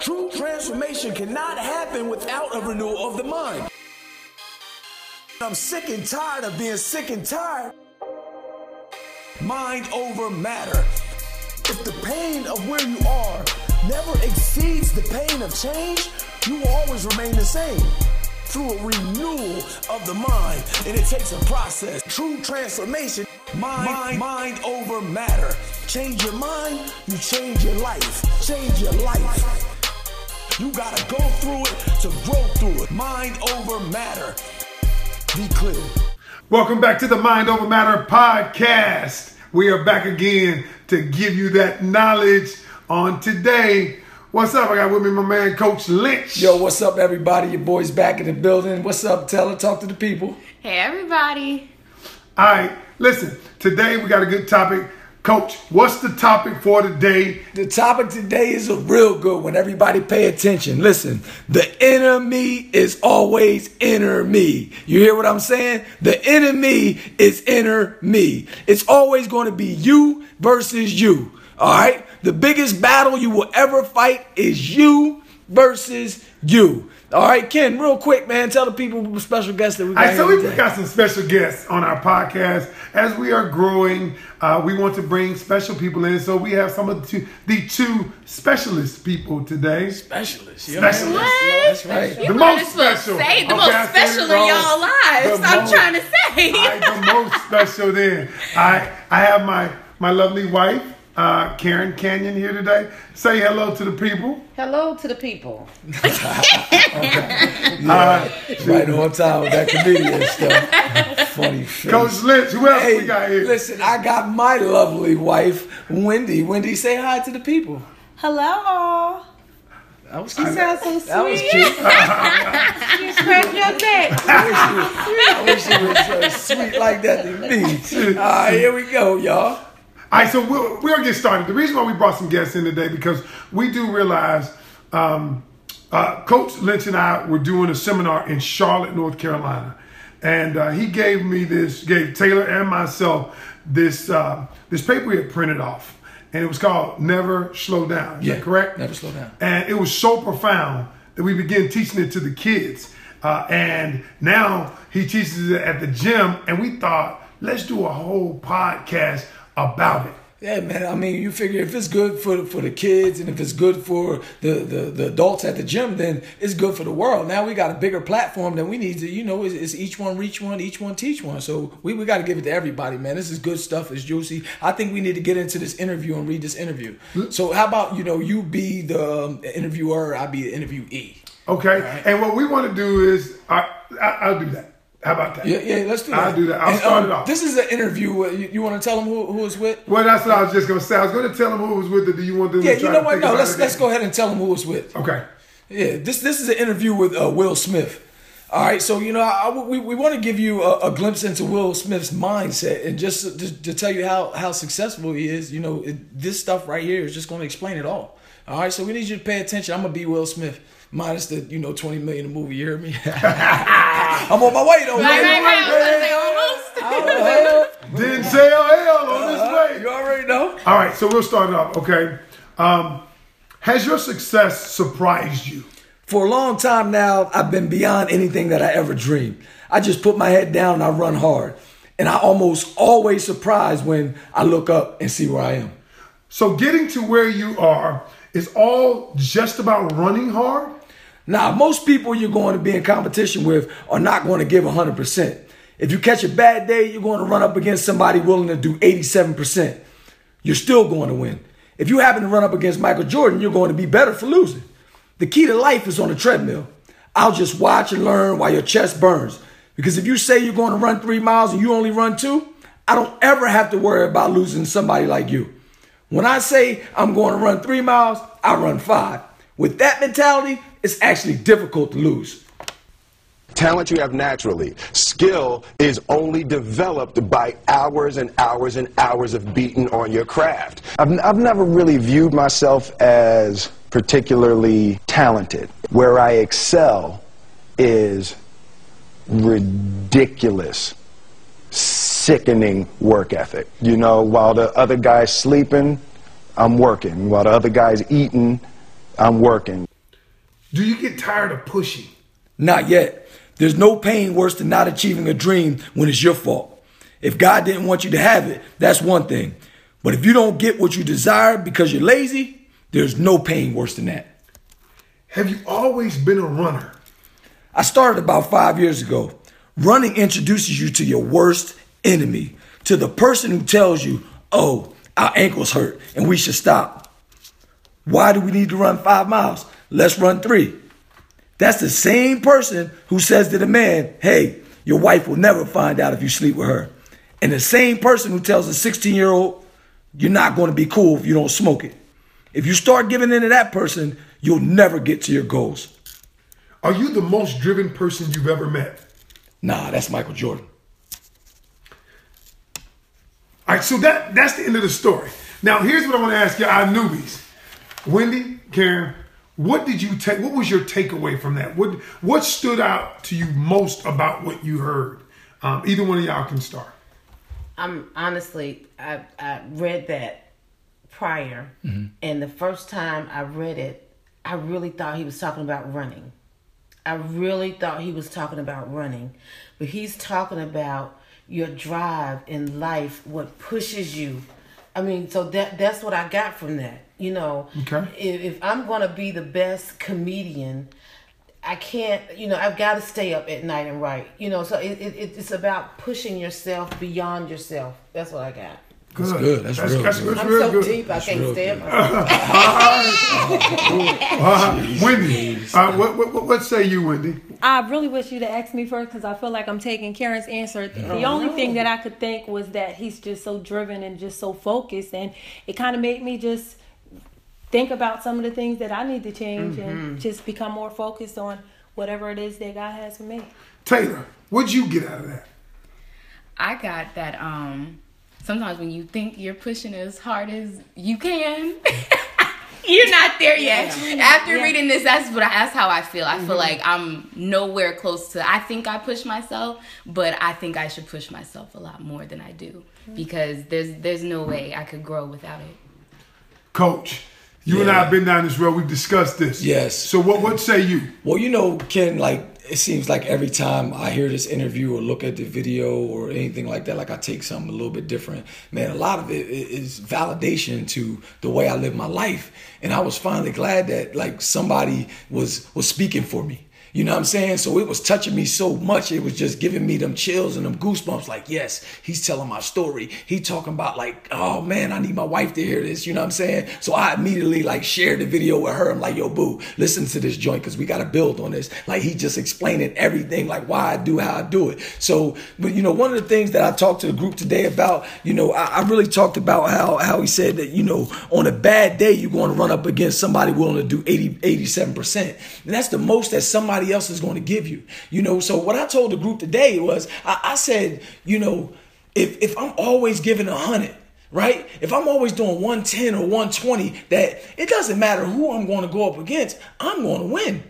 True transformation cannot happen without a renewal of the mind. I'm sick and tired of being sick and tired. Mind over matter. If the pain of where you are never exceeds the pain of change, you will always remain the same through a renewal of the mind. And it takes a process. True transformation, mind, mind, mind over matter. Change your mind, you change your life. Change your life. You gotta go through it to grow through it. Mind over matter. Be clear. Welcome back to the Mind Over Matter podcast. We are back again to give you that knowledge on today. What's up? I got with me my man, Coach Lynch. Yo, what's up, everybody? Your boy's back in the building. What's up, Taylor? Talk to the people. Hey, everybody. All right, listen, today we got a good topic. Coach, what's the topic for today? The topic today is a real good one. Everybody pay attention. Listen, the enemy is always inner me. You hear what I'm saying? The enemy is inner me. It's always going to be you versus you. All right? The biggest battle you will ever fight is you versus you. All right, Ken, real quick, man, tell the people the special guests that we got. All right, so we've got some special guests on our podcast. As we are growing, uh, we want to bring special people in. So we have some of the two, the two specialist people today. specialist. you Specialist. know? What? That's right. You The most as special. say the Okay, most said special in y'all lives. I'm most- trying to say. I, the most special then. I I have my my lovely wife, uh, Karen Canyon, here today. Say hello to the people. Hello to the people. Right on time with that comedian stuff. Funny face. Coach Lynch, who else Hey, we got here? listen, I got my lovely wife, Wendy. Wendy, say hi to the people. Hello. That was You cute. sound so That was sweet. cute. You scratch your neck. I wish she was uh, sweet like that to me. All right, here we go, y'all. All right, so we'll, we'll get started. The reason why we brought some guests in today because we do realize um, uh, Coach Lynch and I were doing a seminar in Charlotte, North Carolina, and uh, he gave me this, gave Taylor and myself this uh, this paper he had printed off, and it was called "Never Slow Down." Is Yeah, that correct? Never Slow Down. And it was so profound that we began teaching it to the kids. Uh, and now he teaches it at the gym. And we thought, let's do a whole podcast about it. Yeah, man. I mean, you figure if it's good for for the kids and if it's good for the, the, the adults at the gym, then it's good for the world. Now we got a bigger platform than we need to. You know, it's, it's each one reach one, each one teach one. So we, we got to give it to everybody, man. This is good stuff. It's juicy. I think we need to get into this interview and read this interview. So how about you know you be the um, interviewer, I be the interviewee. Okay. And what we want to do is, I, I, I'll do that. How about that? Yeah, yeah. Let's do that. I'll do that. I'll And, start um, it off. This is an interview. You, you want to tell them who who it's with? well, that's what I was just going to say. I was going to tell them who was with it. Do you want them Yeah, to Yeah, you know what? No, let's let's go ahead and tell them who was with. Okay. Yeah, this this is an interview with uh, Will Smith. All right, so you know, I, I- we, we want to give you a, a glimpse into Will Smith's mindset, and just to, to tell you how how successful he is. You know, it, this stuff right here is just going to explain it all. All right, so we need you to pay attention. I'm gonna be Will Smith, minus the you know 20 million a movie. You hear me? I'm on my way though. Right, man. right, right. I was gonna say almost. Denzel Hell on this way. You already know. All right, so we'll start it off. Okay. Um, has your success surprised you? For a long time now, I've been beyond anything that I ever dreamed. I just put my head down and I run hard. And I almost always surprised when I look up and see where I am. So getting to where you are is all just about running hard? Now, most people you're going to be in competition with are not going to give 100%. If you catch a bad day, you're going to run up against somebody willing to do 87%. You're still going to win. If you happen to run up against Michael Jordan, you're going to be better for losing. The key to life is on the treadmill. I'll just watch and learn while your chest burns. Because if you say you're going to run three miles and you only run two, I don't ever have to worry about losing somebody like you. When I say I'm going to run three miles, I run five. With that mentality, it's actually difficult to lose. Talent you have naturally. Skill is only developed by hours and hours and hours of beating on your craft. I've, I've never really viewed myself as particularly talented. Where I excel is ridiculous, sickening work ethic. You know, while the other guy's sleeping, I'm working. While the other guy's eating, I'm working. Do you get tired of pushing? Not yet. There's no pain worse than not achieving a dream when it's your fault. If God didn't want you to have it, that's one thing. But if you don't get what you desire because you're lazy, there's no pain worse than that. Have you always been a runner? I started about five years ago. Running introduces you to your worst enemy, to the person who tells you, oh, our ankles hurt and we should stop. Why do we need to run five miles? Let's run three. That's the same person who says to the man, hey, your wife will never find out if you sleep with her. And the same person who tells a 16 year old, you're not going to be cool if you don't smoke it. If you start giving in to that person, you'll never get to your goals. Are you the most driven person you've ever met? Nah, that's Michael Jordan. All right, so that that's the end of the story. Now, here's what I want to ask you, our newbies. Wendy, Karen, what did you take? What was your takeaway from that? What what stood out to you most about what you heard? Um, either one of y'all can start. I'm honestly, I, I read that prior, and the first time I read it, I really thought he was talking about running. I really thought he was talking about running, but he's talking about your drive in life, what pushes you. I mean, so that that's what I got from that. You know, Okay. if, if I'm gonna be the best comedian, I can't. You know, I've got to stay up at night and write. You know, so it, it it's about pushing yourself beyond yourself. That's what I got. Good. good. That's real that's, good. that's I'm real so good. deep, I can't stand good. myself. Uh, Wendy, uh, what, what what what say you, Wendy? I really wish you to ask me first because I feel like I'm taking Karen's answer. The only thing that I could think was that he's just so driven and just so focused, and it kind of made me just think about some of the things that I need to change and just become more focused on whatever it is that God has for me. Taylor, what'd you get out of that? I got that um sometimes when you think you're pushing as hard as you can, you're not there yet. After Yeah. reading this, that's what I, that's how I feel. I feel mm-hmm. like I'm nowhere close to I think I push myself, but I think I should push myself a lot more than I do mm-hmm. because there's there's no way I could grow without it. Coach, you and I have been down this road. We've discussed this. Yes. So what what say you? Well, you know, Ken, like it seems like every time I hear this interview or look at the video or anything like that, like I take something a little bit different. Man, a lot of it is validation to the way I live my life, and I was finally glad that like somebody was was speaking for me. You know what I'm saying? So it was touching me so much. It was just giving me them chills and them goosebumps. Like, yes, he's telling my story. He talking about like, oh man, I need my wife to hear this. You know what I'm saying? So I immediately like shared the video with her. I'm like, yo, boo, listen to this joint because we got to build on this. Like he just explaining everything, like why I do how I do it. So, but you know, one of the things that I talked to the group today about, you know, I, I really talked about how how he said that, you know, on a bad day you're going to run up against somebody willing to do 80, 87%. And that's the most that somebody else is going to give you. You know, so what I told the group today was I, I said, you know, if if I'm always giving a hundred, right? If I'm always doing 110 or 120, that it doesn't matter who I'm going to go up against, I'm going to win.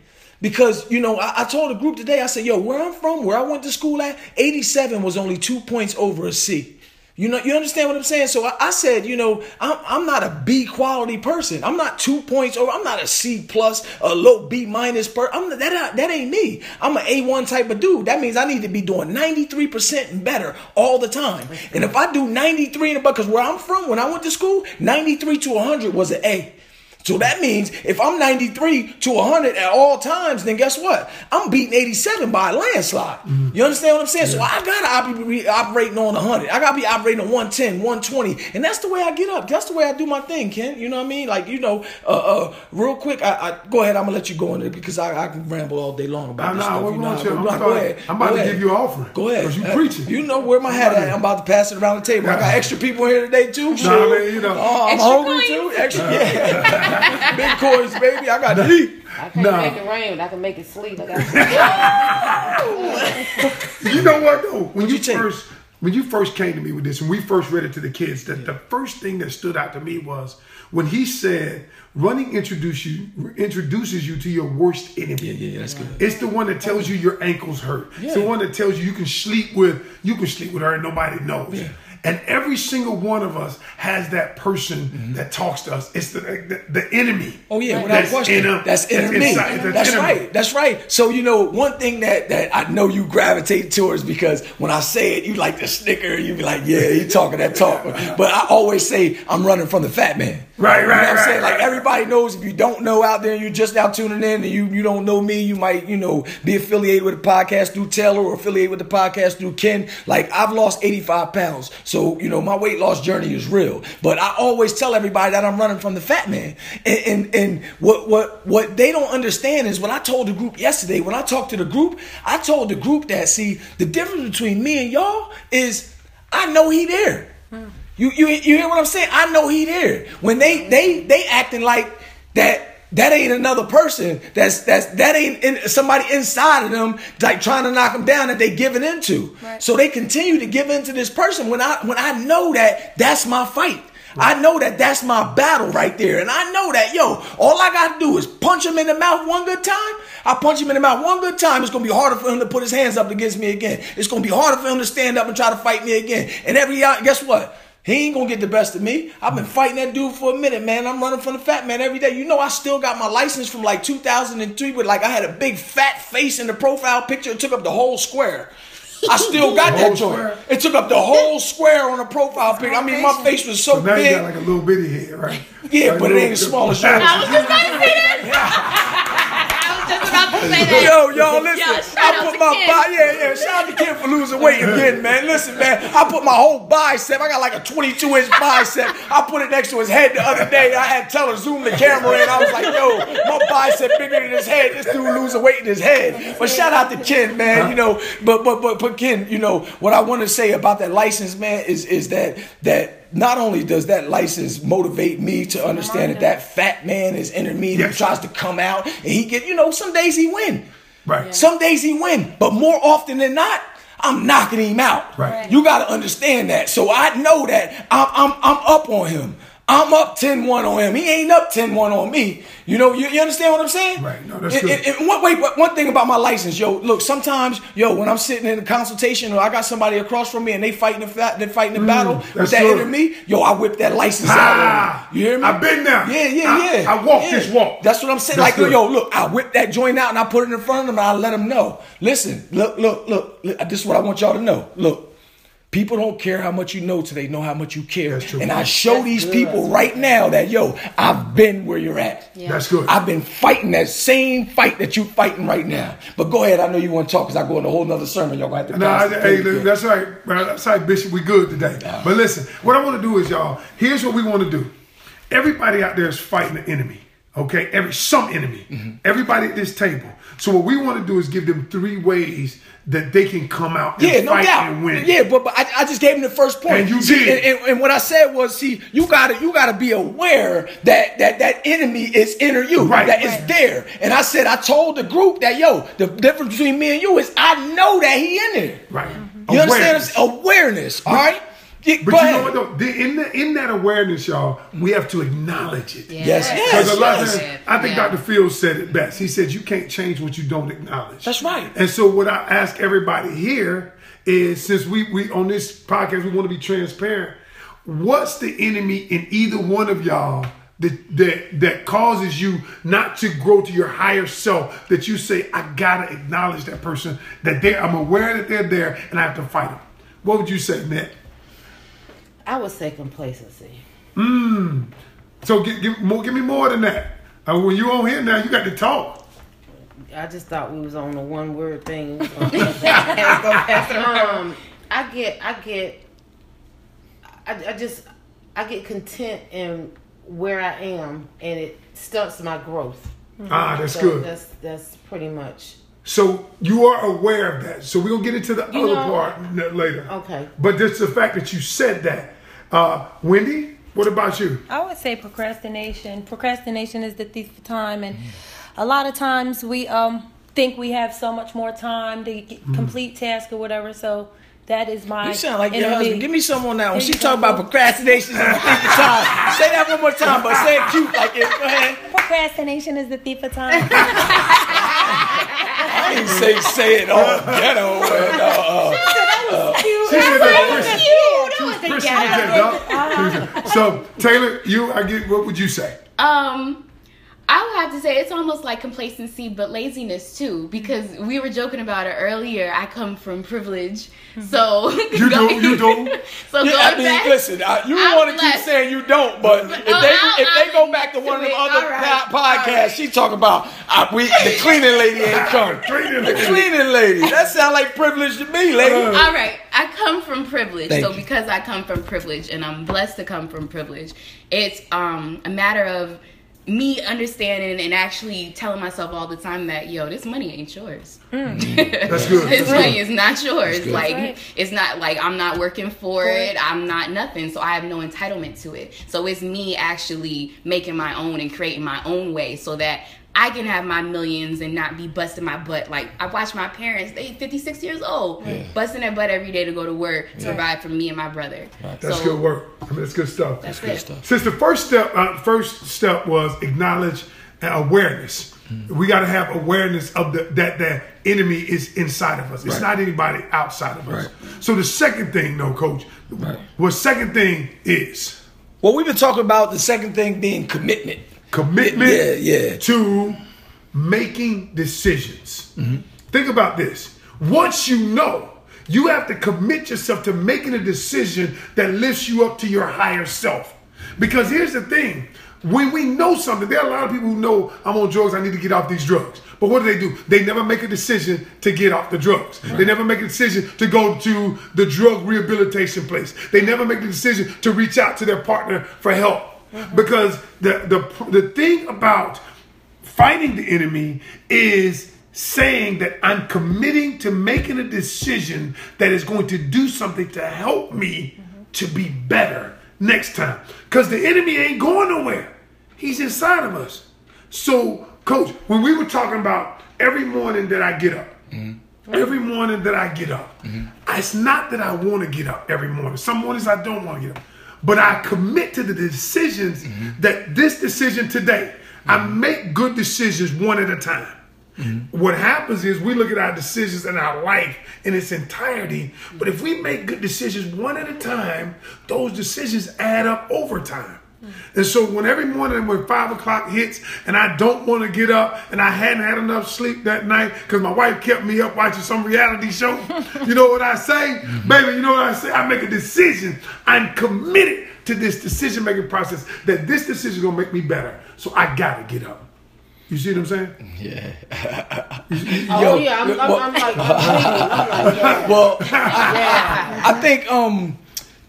Because, you know, I, I told the group today, I said, yo, where I'm from, where I went to school at, 87 was only two points over a C. You know, you understand what I'm saying? So I, I said, you know, I'm, I'm not a B quality person. I'm not two points over. I'm not a C plus, a low B minus per. I'm that that ain't me. I'm an A1 type of dude. That means I need to be doing 93% and better all the time. And if I do 93 and above, because where I'm from, when I went to school, 93 to 100 was an A. So that means if I'm 93 to 100 at all times, then guess what? I'm beating 87 by a landslide. You understand what I'm saying? So I gotta be operating on 100. I gotta be operating on 110, 120, and that's the way I get up. That's the way I do my thing, Ken. You know what I mean? Like you know, uh, uh, real quick. I, I go ahead. I'm gonna let you go in there because I, I can ramble all day long about Nah, this nah, stuff. you we know, want you- I'm go ahead. I'm about Go to ahead. give you an offering. Go ahead. 'Cause you Uh, preaching. You know where my hat at. I'm about to pass it around the table. I got extra people here today too. Nah, Sure. man, you know. Oh, I'm Extra hungry coins. too. Extra, yeah. Big coins, baby. I got to eat. I can't Nah. make it rain, but I can make it sleep. I got You know what though? When you, you first when you first came to me with this and we first read it to the kids, that the first thing that stood out to me was when he said running introduce you introduces you to your worst enemy. Yeah, yeah, yeah, that's good. It's the one that tells you your ankles hurt. Yeah. It's the one that tells you you can sleep with you can sleep with her and nobody knows. And every single one of us has that person mm-hmm. that talks to us. It's the the, the enemy. Oh yeah, without That's question. in a- that's inner me. inside- that's That's right. That's right. So you know, one thing that that I know you gravitate towards because when I say it, you like to snicker. You be like, yeah, he talking that talk. But I always say I'm running from the fat man. Right, You know right, what I'm right, saying? Like everybody knows if you don't know out there and you're just now tuning in and you you don't know me, you might, you know, be affiliated with the podcast through Taylor or affiliated with the podcast through Ken. Like I've lost 85 pounds. So, you know, my weight loss journey is real. But I always tell everybody that I'm running from the fat man. And and, and what what what they don't understand is when I told the group yesterday, when I talked to the group, I told the group that see the difference between me and y'all is I know he there. You, you you hear what I'm saying? I know he there. When they they they acting like that that ain't another person. That's that's that ain't in, somebody inside of them like trying to knock them down that they giving into. Right. So they continue to give into this person when I when I know that that's my fight. I know that that's my battle right there. And I know that, yo, all I got to do is punch him in the mouth one good time. I punch him in the mouth one good time. It's going to be harder for him to put his hands up against me again. It's going to be harder for him to stand up and try to fight me again. And every, uh, guess what? He ain't gonna get the best of me. I've been fighting that dude for a minute, man. I'm running from the fat man every day. You know, I still got my license from like 2003, but like I had a big fat face in the profile picture. It took up the whole square. I still got whole that joint. square? It took up the whole square on the profile picture. I mean, my face was so, So now you big. got like a little bitty head, right? Yeah, Like but it ain't little- as small as yours. I was just about to say that. I was just about to say that. Yo, y'all, listen. Yo, I put my body, yeah, yeah. Shout out to Ken for losing weight again, man. Listen, man. I put my whole bicep. I got like a 22 inch bicep. I put it next to his head the other day. I had to tell her zoom the camera in. I was like, yo, my bicep bigger than his head. This dude losing weight in his head. But shout out to Ken, man. You know, but but but but Ken, you know what I want to say about that license, man, is is that that. Not only does that license motivate me to understand that that fat man is inner me Yes. tries to come out and he get, you know, some days he win. Right. Some days he win, but more often than not, I'm knocking him out. Right. You got to understand that. So I know that I'm, I'm, I'm up on him. I'm up 10-1 on him. He ain't up 10-1 on me. You know, you, you understand what I'm saying? Right. No, that's good. and- one, wait, but one thing about my license, yo, look, sometimes, yo, when I'm sitting in a consultation or I got somebody across from me and they fighting the they fighting the battle with Mm, that good. me, yo, I whip that license Ah, out. You hear me? I've been there. Yeah, yeah, I- yeah. I walk Yeah. this walk. That's what I'm saying. That's like, good. yo, look, I whip that joint out and I put it in front of them and I let them know. Listen, look, look, look, look, This is what I want y'all to know. Look, people don't care how much you know till they know how much you care. That's true. And I show That's these good. people right now that, yo, I've been where you're at. That's good. I've been fighting that same fight that you're fighting right now. But go ahead. I know you want to talk because I go into a whole nother sermon. Y'all going to have to No, I, hey, again. that's right. Well, That's right, Bishop. We good today. But listen, what I want to do is, y'all. Here's what we want to do. Everybody out there is fighting the enemy. Okay, every some enemy. Mm-hmm. Everybody at this table. So what we want to do is give them three ways that they can come out and Yeah, no fight doubt. and win. Yeah, but, but I, I just gave him the first point. And you See, did. And, and, and what I said was, see, you gotta you gotta be aware that that that enemy is inner you, Right. that is there. And I said, I told the group that yo, the difference between me and you is I know that he in there. Right. You understand? Awareness. what I'm saying? Awareness. all right. Yeah, But you ahead. know what though? The- In, the, in that awareness, y'all, we have to acknowledge it. Yes, yes, Because a lot of yes. times, I think Yeah. Dr. Fields said it best. He said, You can't change what you don't acknowledge. That's right. And so, what I ask everybody here is since we, we on this podcast, we want to be transparent. What's the enemy in either one of y'all that, that, that causes you not to grow to your higher self? That you say, I gotta acknowledge that person, that they I'm aware that they're there and I have to fight them. What would you say, Nick? I would say complacency. Mmm. So give, give, more, give me more than that. Uh, when you on here now, you got to talk. I just thought we was on the one word thing. We was gonna pass it- gonna pass it around. um, I get, I get, I, I just, I get content in where I am, and it stunts my growth. Ah, that's So good. That's that's pretty much So you are aware of that. So we're gonna get into the You other know- part later. Okay. But just the fact that you said that, uh, Wendy. What about you? I would say procrastination. Procrastination is the thief of time, and a lot of times we um think we have so much more time to get, complete tasks or whatever. So that is my. You sound like your husband. Give me some on that. When Here she you talk about procrastination and the thief of time, say that one more time, but say it cute like it. Go ahead. Procrastination is the thief of time. I didn't say say it all ghetto. And, uh, uh, She said that Christian. what they Christian got. So Taylor, you, I get. What would you say? Um, I would have to say it's almost like complacency, but laziness too. Because we were joking about it earlier. I come from privilege, so You do, you do. so Yeah, going I mean, back, listen, I, you I'm want to keep saying you don't, but if they I'll- if they I'll go back to one of them admit other it. All right, po- podcasts, right. she talking about uh, we the cleaning lady ain't come. Cleaning the cleaning lady. That sound like privilege to me, lady. Uh, All right, I come from privilege. Thank so you. because I come from privilege and I'm blessed to come from privilege, it's um a matter of me understanding and actually telling myself all the time that yo, this money ain't yours. Mm. Mm. That's good. This That's money good. is not yours. Like Right. it's not like I'm not working for it. I'm not nothing. So I have no entitlement to it. So it's me actually making my own and creating my own way so that I can have my millions and not be busting my butt. Like I watched my parents, they 56 years old, busting their butt every day to go to work to provide for me and my brother. That's So, good work. I mean, that's good stuff. That's good it. stuff. Since the first step, uh, first step was acknowledge and awareness. We got to have awareness of the that the enemy is inside of us. It's Right. not anybody outside of us. Right. So the second thing, though, Coach, Right. what second thing is Well, we've been talking about the second thing being commitment. Commitment Yeah, yeah. to making decisions. Mm-hmm. Think about this. Once you know, you have to commit yourself to making a decision that lifts you up to your higher self. Because here's the thing when we know something, there are a lot of people who know I'm on drugs, I need to get off these drugs. But what do they do? They never make a decision to get off the drugs. They never make a decision to go to the drug rehabilitation place. They never make the decision to reach out to their partner for help. Because the, the, the thing about fighting the enemy is saying that I'm committing to making a decision that is going to do something to help me to be better next time. Because the enemy ain't going nowhere. He's inside of us. So, coach, when we were talking about every morning that I get up, mm-hmm. every morning that I get up, mm-hmm. it's not that I want to get up every morning. Some mornings I don't want to get up. But I commit to the decisions mm-hmm. that this decision today, I mm-hmm. make good decisions one at a time. Mm-hmm. What happens is we look at our decisions and our life in its entirety, but if we make good decisions one at a time, those decisions add up over time. And so when every morning when five o'clock hits and I don't want to get up and I hadn't had enough sleep that night because my wife kept me up watching some reality show, you know what I say? Baby, you know what I say? I make a decision. I'm committed to this decision making process that this decision is going to make me better. So I got to get up. You see what I'm saying? Yeah. oh Yo, yeah, I'm, I'm, well- I'm like, I'm, I'm like, yeah. Well, yeah. I think um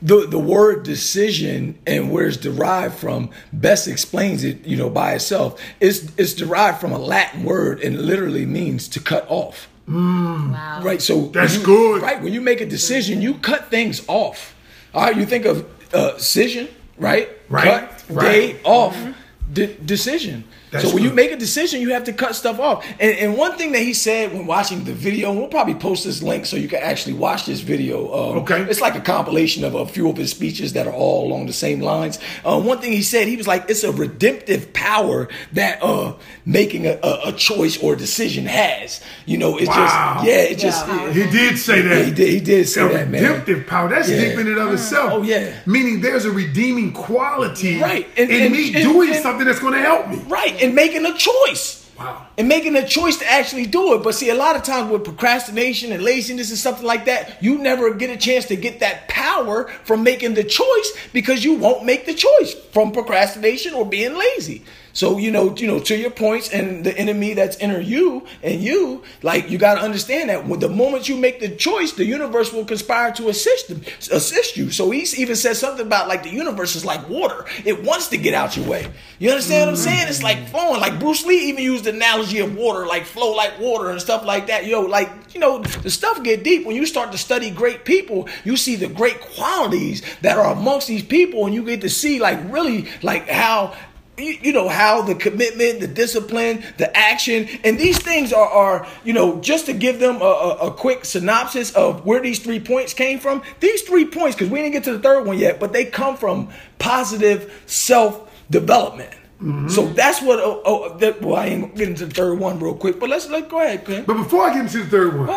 the the word decision and where it's derived from best explains it, you know, by itself. It's it's derived from a Latin word and literally means to cut off. Wow. Right. So That's you- good. Right. When you make a decision, you cut things off. All right. You think of uh, decision, right? Right, Cut, right. day off. De- decision. That's so when you make a decision, you have to cut stuff off. And, and one thing that he said when watching the video, and we'll probably post this link so you can actually watch this video. Um, Okay. It's like a compilation of a few of his speeches that are all along the same lines. Uh, one thing he said, he was like, it's a redemptive power that uh, making a, a, a choice or decision has. You know, it's Wow. just, yeah, it just, Yeah. He did say that. yeah, he did, he did say a that, man. redemptive power. That's Yeah. deep in and of itself. Oh, yeah. Meaning there's a redeeming quality Right. And- in and- me and- doing and- something that's going to help me. Right, and making a choice. Wow. And making a choice to actually do it. But see, a lot of times with procrastination and laziness and something like that, you never get a chance to get that power from making the choice because you won't make the choice from procrastination or being lazy. So you know, you know, to your points, and the enemy that's inner you and you, like you got to understand that when the moment you make the choice, the universe will conspire to assist them, assist you. So he even says something about like the universe is like water; it wants to get out your way. You understand what I'm saying? It's like flowing. Like Bruce Lee even used the analogy of water, like flow like water and stuff like that. Yo, like you know, the stuff get deep when you start to study great people. You see the great qualities that are amongst these people, and you get to see like really like how you, you know how the commitment the discipline the action and these things are, are you know just to give them a, a, a quick synopsis of where these three points came from. These three points because we didn't get to the third one yet but they come from positive self-development. Mm-hmm. So that's what oh, oh that, well i ain't getting to the third one real quick but let's let go ahead Clint. But before I get into the third one,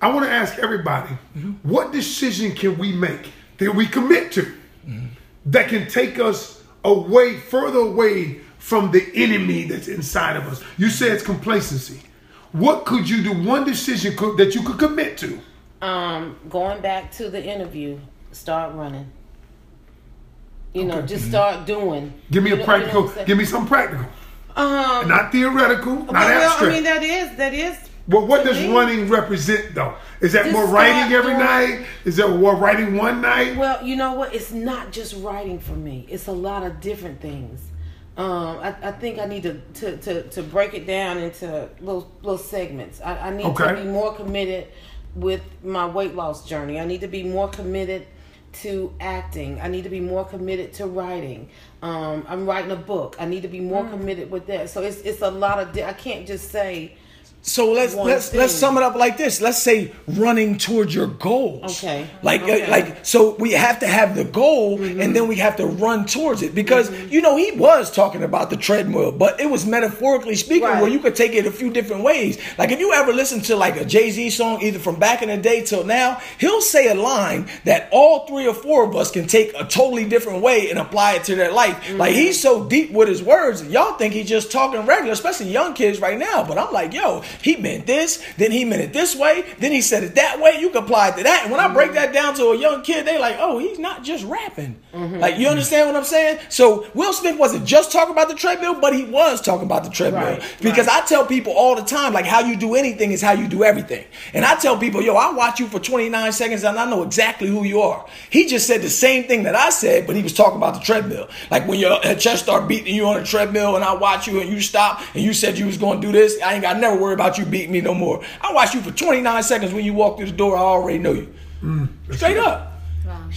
I want to ask everybody, mm-hmm. what decision can we make that we commit to mm-hmm. that can take us away, further away from the enemy that's inside of us. You say it's complacency. What could you do? One decision could, that you could commit to. Um, going back to the interview, start running. You know, Okay. just start doing. Give me You a know- you know practical. I'm saying? give me some practical, Um, not theoretical, not well, abstract. I mean, that is that is. Well, what does running represent, though? Is that Just more writing every doing- night? Is that more writing one night? Well, you know what? It's not just writing for me. It's a lot of different things. Um, I, I think I need to, to, to, to break it down into little little segments. I, I need Okay. to be more committed with my weight loss journey. I need to be more committed to acting. I need to be more committed to writing. Um, I'm writing a book. I need to be more committed with that. So it's it's a lot of. Di- I can't just say So let's One let's let's sum it up like this. Let's say running towards your goals. Okay. Like uh, like so we have to have the goal mm-hmm. and then we have to run towards it because mm-hmm. you know he was talking about the treadmill, but it was metaphorically speaking Right. where you could take it a few different ways. Like if you ever listen to like a Jay Z song, either from back in the day till now, he'll say a line that all three or four of us can take a totally different way and apply it to their life. Mm-hmm. Like he's so deep with his words, y'all think he's just talking regular, especially young kids right now. But I'm like, yo, he meant this, then he meant it this way, then he said it that way. You can apply it to that. And when I break mm-hmm. that down to a young kid, they like, oh, he's not just rapping. Mm-hmm. Like you understand what I'm saying? So Will Smith wasn't just talking about the treadmill, but he was talking about the treadmill. Right, because I tell people all the time, like how you do anything is how you do everything. And I tell people, yo, I watch you for 29 seconds and I know exactly who you are. He just said the same thing that I said, but he was talking about the treadmill. Like when your chest start beating you on a treadmill and I watch you and you stop and you said you was gonna do this, I ain't got never worry about you beating me no more. I watch you for 29 seconds when you walk through the door, I already know you. Mm. Straight up.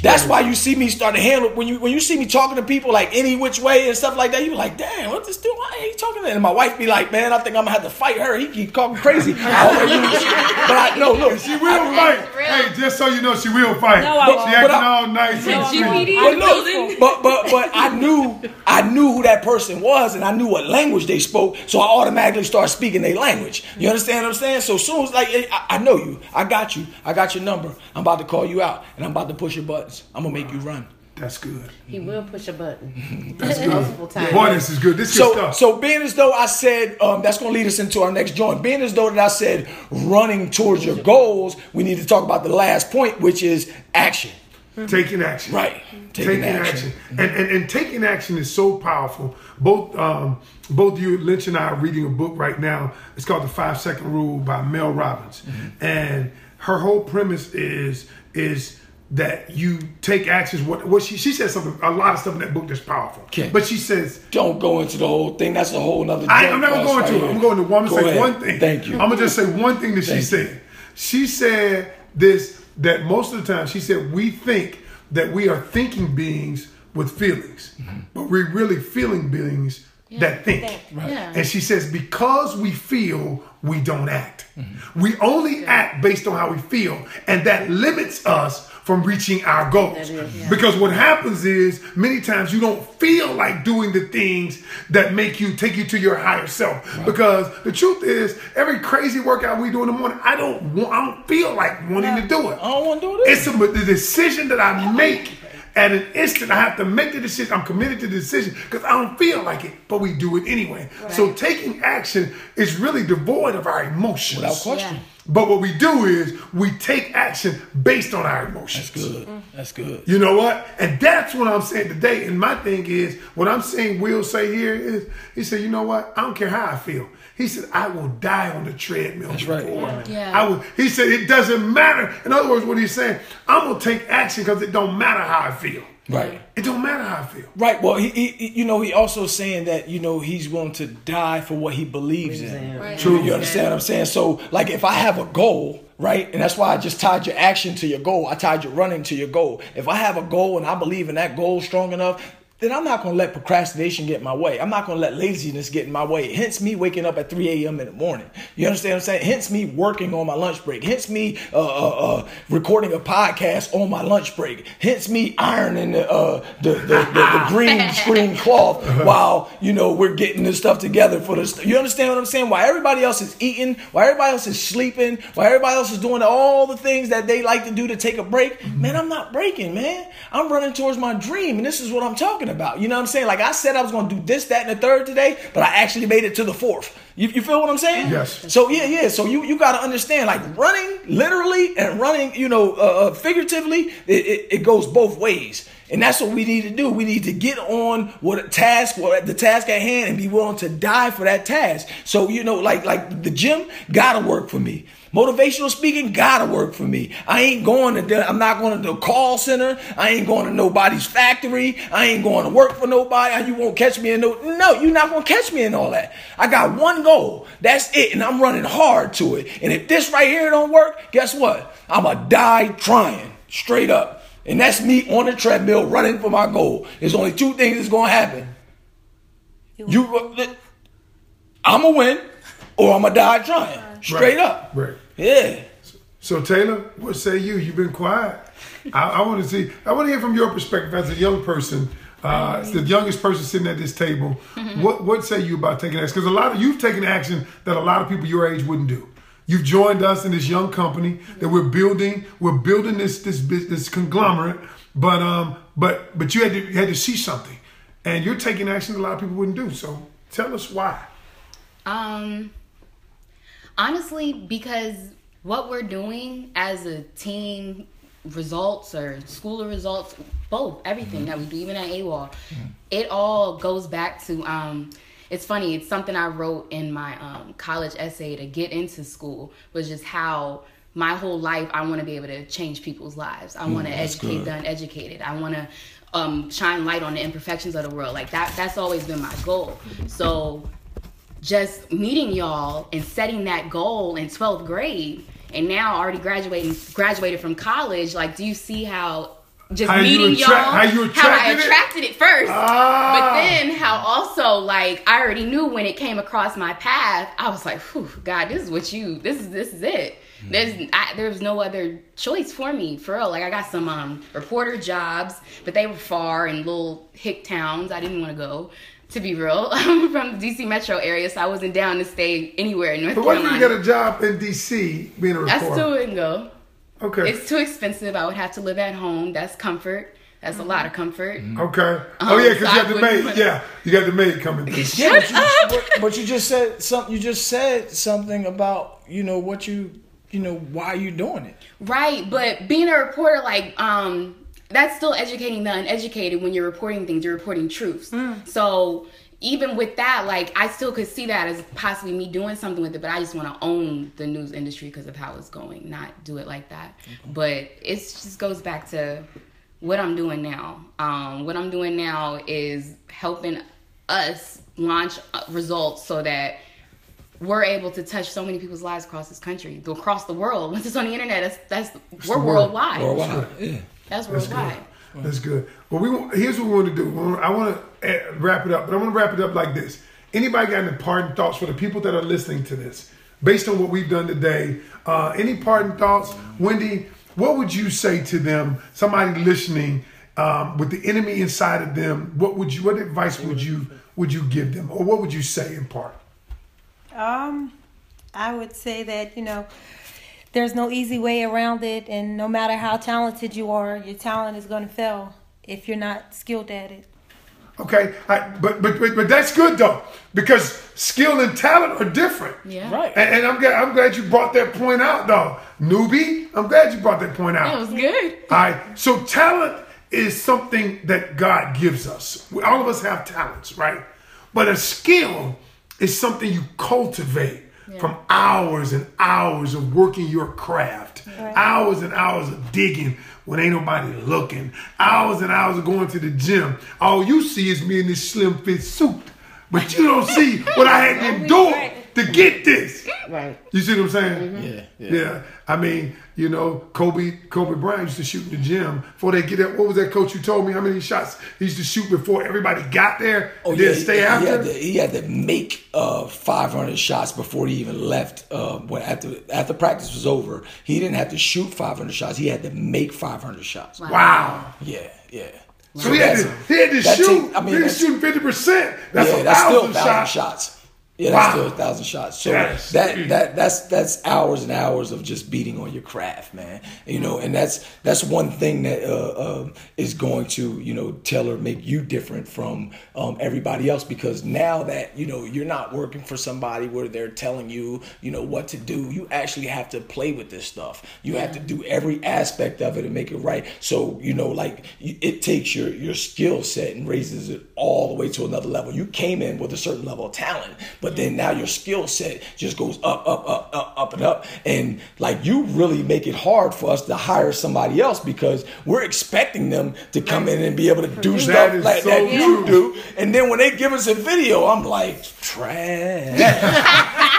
That's why you see me start to handle when you when you see me talking to people like any which way and stuff like that. You be like, damn, what this dude? Why ain't he talking? To? And my wife be like, man, I think I'm gonna have to fight her. He keep talking crazy. I but I no look. She will fight. Hey, just so you know, she will fight. No, I she won't. acting I- all nice and sweet. GPD But in the look, building. but but but I knew I knew who that person was and I knew what language they spoke, so I automatically started speaking their language. You understand what I'm saying? So soon as like I, I know you, I got you, I got your number. I'm about to call you out and I'm about to push your buttons. I'm gonna make you run. That's good. he will push a button That's multiple good. times. Boy, this is good. This is So, good stuff. so being as though I said, um, that's going to lead us into our next joint. Being as though that I said, running towards your goals, we need to talk about the last point, which is action. taking action. Right. Taking, action. And, and and taking action is so powerful. Both um, both you, Lynch, and I are reading a book right now. It's called The Five Second Rule by Mel Robbins, and her whole premise is is that you take actions. What what she she says something a lot of stuff in that book that's powerful. Okay. But she says Don't go into the whole thing. That's a whole other. I, joint I'm never going right to. here. I'm going to one. I'm Go gonna say ahead. one thing. Thank you. I'm gonna just say one thing that she Thank you. said. She said this that most of the time she said we think that we are thinking beings with feelings, Mm-hmm. but we're really feeling beings that think. Yeah. And she says because we feel, we don't act. Mm-hmm. We only act based on how we feel, and that limits us from reaching our goals. Because what happens is many times you don't feel like doing the things that make you take you to your higher self. Because the truth is, every crazy workout we do in the morning, I don't want, I don't feel like wanting to do it. I don't want to do this. It's a, the decision that I make at an instant. I have to make the decision. I'm committed to the decision because I don't feel like it, but we do it anyway. So taking action is really devoid of our emotions. Without question. Yeah. But what we do is we take action based on our emotions. That's good. Mm-hmm. That's good. You know what? And that's what I'm saying today. And my thing is, what I'm saying Will say here is, he said, you know what? I don't care how I feel. He said, I will die on the treadmill. That's right. Yeah. I will. He said, it doesn't matter. In other words, what he's saying, I'm gonna take action because it don't matter how I feel. Right. It don't matter how I feel. Right. Well, he, he, he- you know, he also saying that you know he's willing to die for what he believes in. Right. True. You understand what I'm saying? So, like, if I have a goal, right, and that's why I just tied your action to your goal. I tied your running to your goal. If I have a goal and I believe in that goal strong enough. Then I'm not gonna let procrastination get in my way. I'm not gonna let laziness get in my way. Hence me waking up at 3 a.m. in the morning. You understand what I'm saying? Hence me working on my lunch break. Hence me uh, uh, uh, recording a podcast on my lunch break. Hence me ironing the uh, the, the, the, green screen cloth while you know we're getting this stuff together for this. You understand what I'm saying? While everybody else is eating, while everybody else is sleeping, while everybody else is doing all the things that they like to do to take a break, man, I'm not breaking, man. I'm running towards my dream, and this is what I'm talking about. You know what I'm saying? Like I said, I was to do this, that, and the third today, but I actually made it to the fourth. You, you feel what I'm saying? Yes. So yeah, yeah. So you you got to understand, like running literally and running, you know, uh, uh, figuratively, it, it, it goes both ways. And that's what we need to do. We need to get on what a task, what the task at hand, and be willing to die for that task. So you know, like like the gym gotta work for me. Motivational speaking gotta work for me. I ain't going to. the- I'm not going to the call center. I ain't going to nobody's factory. I ain't going to work for nobody. You won't catch me in no. No, you're not going to catch me in all that. I got one goal. That's it, and I'm running hard to it. And if this right here don't work, guess what? I'ma die trying. Straight up. And that's me on the treadmill running for my goal. There's only two things that's gonna happen. You, I'm gonna win, or I'm gonna die trying. Straight up. Right. Yeah. So Taylor, what say you? You've been quiet. I, I want to see. I want to hear from your perspective as a young person, uh, the youngest person sitting at this table. What What say you about taking action? Because a lot of you've taken action that a lot of people your age wouldn't do. You've joined us in this young company that we're building. We're building this this bus- this conglomerate, but um, but but you had to you had to see something, and you're taking action that a lot of people wouldn't do. So tell us why. Um, honestly, because what we're doing as a team, results or school results, both everything that we do, even at AWOL, it all goes back to. Um, it's funny. It's something I wrote in my um, college essay to get into school was just how my whole life I want to be able to change people's lives. I want to that's educate good. the uneducated. I want to um, shine light on the imperfections of the world. Like that. That's always been my goal. So just meeting y'all and setting that goal in 12th grade and now already graduating graduated from college like do you see how just How you meeting y'all how you I attracted it? it first Ah. but then how also like I already knew when it came across my path I was like Whew, God this is what you this is this is it there's I, there's no other choice for me for real like I got some um reporter jobs but they were far in little hick towns I didn't want to go to be real I'm from the DC metro area so I wasn't down to stay anywhere in North Carolina. But what if Carolina you get a job in D.C. being a I reporter? I still wouldn't go okay. it's too expensive I would have to live at home that's comfort that's a lot of comfort Okay. Oh yeah, because so you I got the wouldn't maid. put- Yeah, you got the maid coming. through. Yeah, but you, but, but you just said something. You just said something about you know what you you know why you doing it. Right, but being a reporter, like, um, that's still educating the uneducated when you're reporting things, you're reporting truths. So even with that, like, I still could see that as possibly me doing something with it, but I just want to own the news industry because of how it's going, not do it like that. But it just goes back to what I'm doing now. Um, what I'm doing now is helping us launch uh, results so that we're able to touch so many people's lives across this country, across the world. Once it's on the internet, that's that's we're world. worldwide. Worldwide, yeah. That's That's worldwide. good. That's good. Well, we want- here's what we want to do. Want- I want to wrap it up, but I want to wrap it up like this. Anybody got any parting thoughts for the people that are listening to this, based on what we've done today? Uh, any parting thoughts, Wendy? What would you say to them? Somebody listening um, with the enemy inside of them. What would you? What advice would you would you give them, or what would you say in part? Um, I would say that you know, there's no easy way around it, and no matter how talented you are, your talent is going to fail if you're not skilled at it. Okay, I, but, but but but that's good though because skill and talent are different. Yeah. Right. And, and I'm glad I'm glad you brought that point out though, newbie. I'm glad you brought that point out. That was good. All right. So talent is something that God gives us. We- All of us have talents, right? But a skill is something you cultivate from hours and hours of working your craft, hours and hours of digging when ain't nobody looking, hours and hours of going to the gym. All you see is me in this slim fit suit. But you don't see what I had to endure to get this. Right. You see what I'm saying? Yeah, yeah. Yeah. I mean, you know, Kobe Kobe Bryant used to shoot in the gym before they get that. What was that coach you told me how many shots he used to shoot before everybody got there? Oh and yeah, then he- stay he, after. had to, he had to make uh, 500 shots before he even left. Uh, when after after practice was over, he didn't have to shoot 500 shots. He had to make 500 shots. wow. Yeah, yeah. So he had to he had to shoot. take- I mean, he was shooting fifty percent. That's yeah, a that's still a thousand thousand shots. shots. Yeah, that's Wow. still a thousand shots. So That's that that that's that's hours and hours of just beating on your craft, man. You know, and that's that's one thing that uh, uh, is going to you know tell or make you different from um, everybody else because now that you know you're not working for somebody where they're telling you you know what to do, you actually have to play with this stuff. You have to do every aspect of it and make it right. So you know, like it takes your your skill set and raises it all the way to another level. You came in with a certain level of talent, but then now your skill set just goes up, up, up, up, up, and up. And like you really make it hard for us to hire somebody else because we're expecting them to come in and be able to do That stuff is like so that you true. do. And then when they give us a video, I'm like, trash.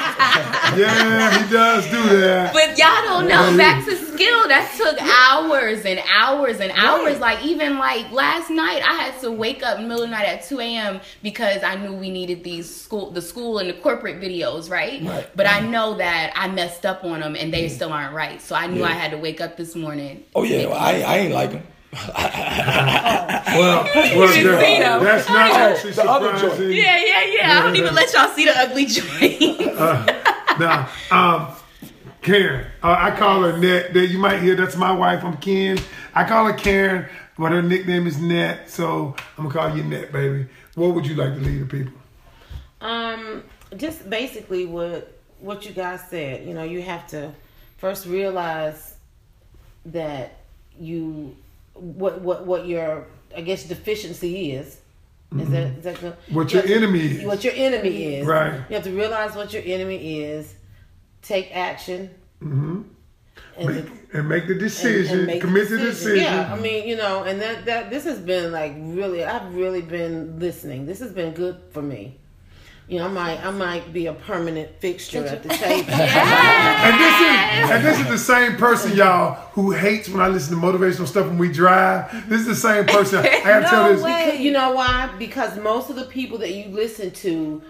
Yeah, he does do that. But y'all don't know. Back to skill. That took hours and hours and hours. Like even like last night, I had to wake up in the middle of the night at two a.m. because I knew we needed these school, the school and the corporate videos, right? Right. But I know that I messed up on them and they still aren't right. So I knew I had to wake up this morning. oh yeah, well, I, I ain't like them. Well, well see them. that's not actually the other joint. surprising. Yeah, yeah, yeah. I don't even let y'all see the ugly joint. Now, um, Karen, uh, I call her Net. That you might hear. That's my wife. I'm Ken. I call her Karen, but her nickname is Net. So I'm gonna call you Net, baby. What would you like to leave the people? Um, just basically what what you guys said. You know, you have to first realize that you what what what your I guess deficiency is. Is that is that good? What You your have to- enemy is. What your enemy is. Right. You have to realize what your enemy is. Take action. Mm-hmm. And Make, the- and make the decision. and make commit to the decision. Yeah, I mean, you know, and that that this has been like really, I've really been listening. This has been good for me. You know, I might I might be a permanent fixture at the table. And this is and this is the same person, y'all, who hates when I listen to motivational stuff when we drive. This is the same person. I gotta tell No this. way. Because- you know why? Because most of the people that you listen to,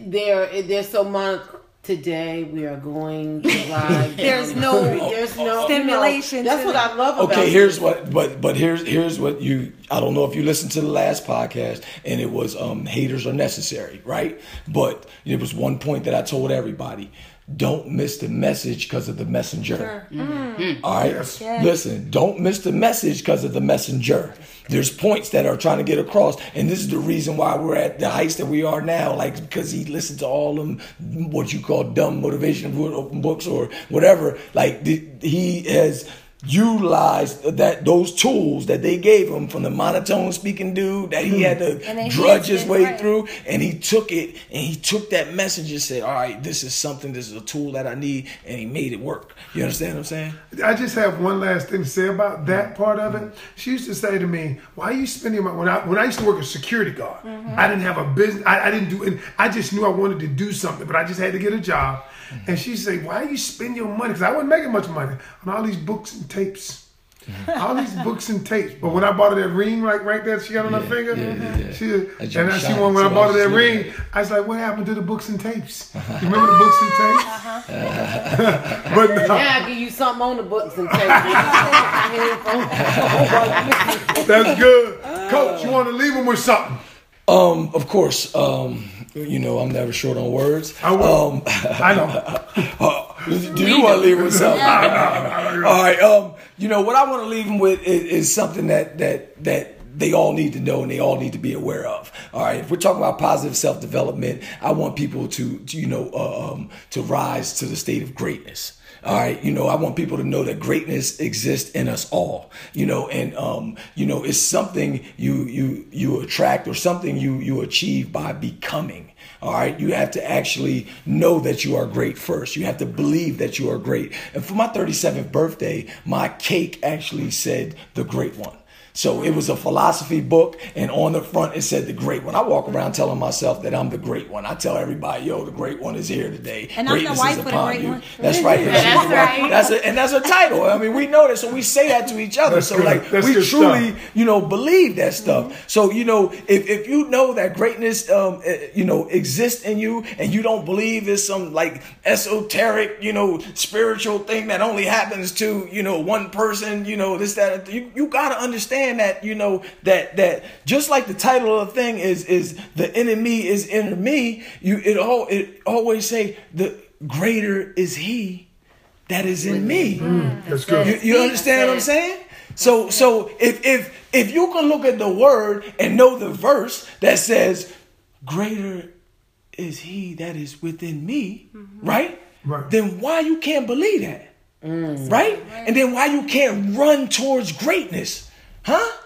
they're they're so mon. Today we are going to ride. There's no there's no stimulation You know, that's what that. I love about. Okay, it. here's what, but but here's here's what you. I don't know if you listened to the last podcast, and it was um, haters are necessary, right? But it was one point that I told everybody: don't miss the message because of the messenger. Mm-hmm. Mm. All right, Yes. Yes. listen, don't miss the message because of the messenger. There's points that are trying to get across, and this is the reason why we're at the heights that we are now. Like because he listened to all them what you call dumb motivation books or whatever. Like the, he has utilized that those tools that they gave him from the monotone speaking dude that he had to drudge his way right. through and he took it and he took that message and said all right this is something this is a tool that i need and he made it work you understand what i'm saying I just have one last thing to say about that part of it. She used to say to me, "Why are you spending my when I when I used to work as a security guard? I didn't have a business. I, I didn't do. And I just knew I wanted to do something, but I just had to get a job." And she said, "Why are you spending your money? Because I wasn't making much money on all these books and tapes." all these books and tapes, but when I bought her that ring, like right there, she got on her finger. yeah, yeah, yeah. She That and junk then she shine. when, when I bought her that ring, at I was like, "What happened to the books and tapes? You remember the books and tapes?" but no. Now I give you something on the books and tapes. That's good. Coach, you want to leave them with something? um of course um you know i'm never short on words I will. um I know. Uh, do you want to leave with something? all right. Um, you know what I want to leave them with is, is something that that that they all need to know and they all need to be aware of. All right. If we're talking about positive self development, I want people to, to you know uh, um, to rise to the state of greatness. All right, you know, I want people to know that greatness exists in us all. You know, and um, you know, it's something you you you attract or something you you achieve by becoming. All right, you have to actually know that you are great first. You have to believe that you are great. And for my 37th birthday, my cake actually said the great one. So it was a philosophy book, and on the front it said the great one. I walk around telling myself that I'm the great one. I tell everybody, yo, the great one is here today. And I'm the Greatness wife is of the upon great you. one. That's right. That's right. That's a, and that's a title. I mean, we know that, so we say that to each other. That's so good. like That's we truly, stuff. you know, believe that stuff. Mm-hmm. So you know, if if you know that greatness, um, eh, you know, exists in you, and you don't believe it's some like esoteric, you know, spiritual thing that only happens to you know one person, you know, this that you you got to understand that you know that that just like the title of the thing is is the enemy is in me. You it all it always say the greater is he that is in me. Mm. That's good. You, you understand what I'm saying? So so if if if you can look at the word and know the verse that says, "Greater is He that is within me," right? Right. Then why you can't believe that, right? And then why you can't run towards greatness, huh?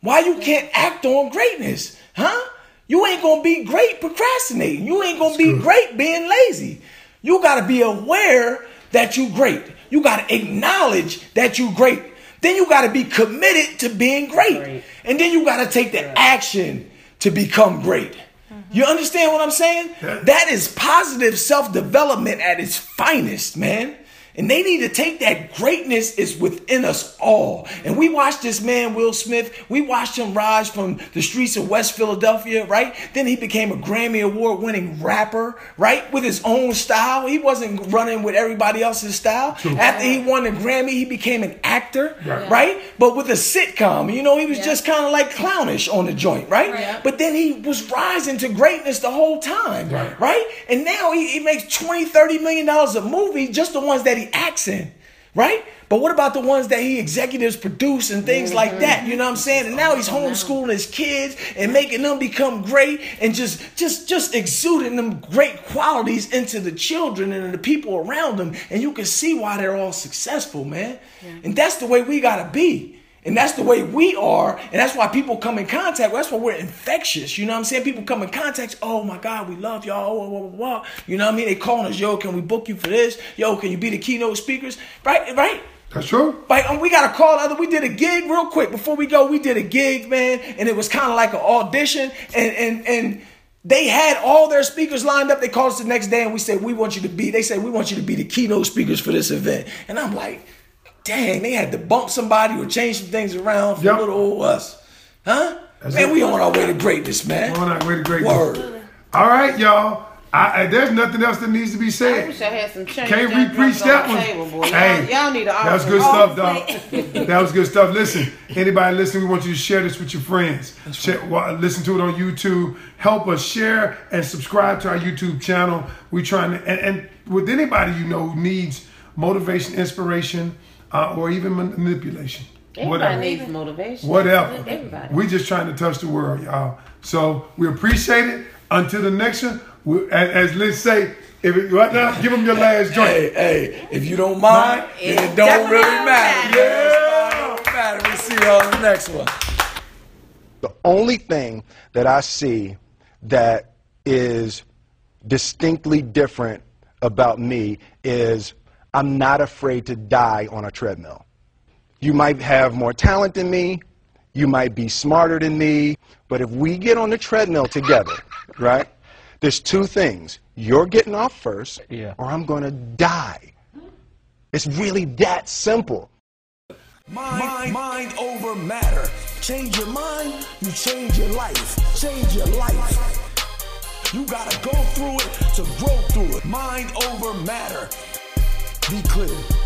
Why you can't act on greatness, huh? You ain't gonna be great procrastinating. You ain't gonna be good. great being lazy. You gotta be aware that you great. You gotta acknowledge that you great. Then you gotta be committed to being great. Great. And then you gotta take the action to become great. Mm-hmm. You understand what I'm saying? Yeah. That is positive self-development at its finest, man. And they need to take that greatness is within us all. And we watched this man, Will Smith, we watched him rise from the streets of West Philadelphia, right? Then he became a Grammy Award winning rapper, right? With his own style. He wasn't running with everybody else's style. After he won the Grammy, he became an actor, Right. right? But with a sitcom, you know, he was Yeah. just kind of like clownish on the joint, right? Right. But then he was rising to greatness the whole time, Right. right? And now he, he makes 20, 30 million dollars a movie, just the ones that he in, right? But what about the ones that he executives produce and things like mm-hmm. that? You know what I'm saying? And now he's oh, homeschooling his kids and making them become great and just just just exuding them great qualities into the children and the people around them. And you can see why they're all successful, man. And that's the way we gotta be. And that's the way we are. And that's why people come in contact. That's why we're infectious. You know what I'm saying? People come in contact. Oh my God, we love y'all. Oh, blah, blah, blah. You know what I mean? They calling us, yo, can we book you for this? Yo, can you be the keynote speakers? Right, right. That's true. Like um, we got a call other. We did a gig real quick before we go. We did a gig, man, and it was kind of like an audition, and and and they had all their speakers lined up. They called us the next day, and we said we want you to be. They said we want you to be the keynote speakers for this event, and I'm like, dang, they had to bump somebody or change some things around for Yep. little old us, huh? That's man, it. we on our way to greatness, man. On our way to greatness. Word. All right, y'all. I, I, there's nothing else that needs to be I said. wish I had some change. Can't just repreach that on one. the Table, boy. Y'all, Hey, y'all need to That was good stuff, dog. that was good stuff. Listen, anybody listening, we want you to share this with your friends. Share, wa- listen to it on YouTube. Help us share and subscribe to our YouTube channel. We're trying to and, and with anybody you know who needs motivation, inspiration, uh, or even manipulation. Everybody Whatever. needs motivation. Whatever. Everybody. We're just trying to touch the world, y'all. So we appreciate it. Until the next one, we, as, as Liz say, if it, right now, give them your last joint. Hey, hey, if you don't mind, It then it don't really matter. matter. Yeah, it don't matter. We'll see y'all in the next one. The only thing that I see that is distinctly different about me is I'm not afraid to die on a treadmill. You might have more talent than me, you might be smarter than me, but if we get on the treadmill together, right? There's two things. You're getting off first, Yeah. or I'm going to die. It's really that simple. Mind, mind over matter. Change your mind, you change your life. Change your life. You gotta go through it to grow through it. Mind over matter. Be clear.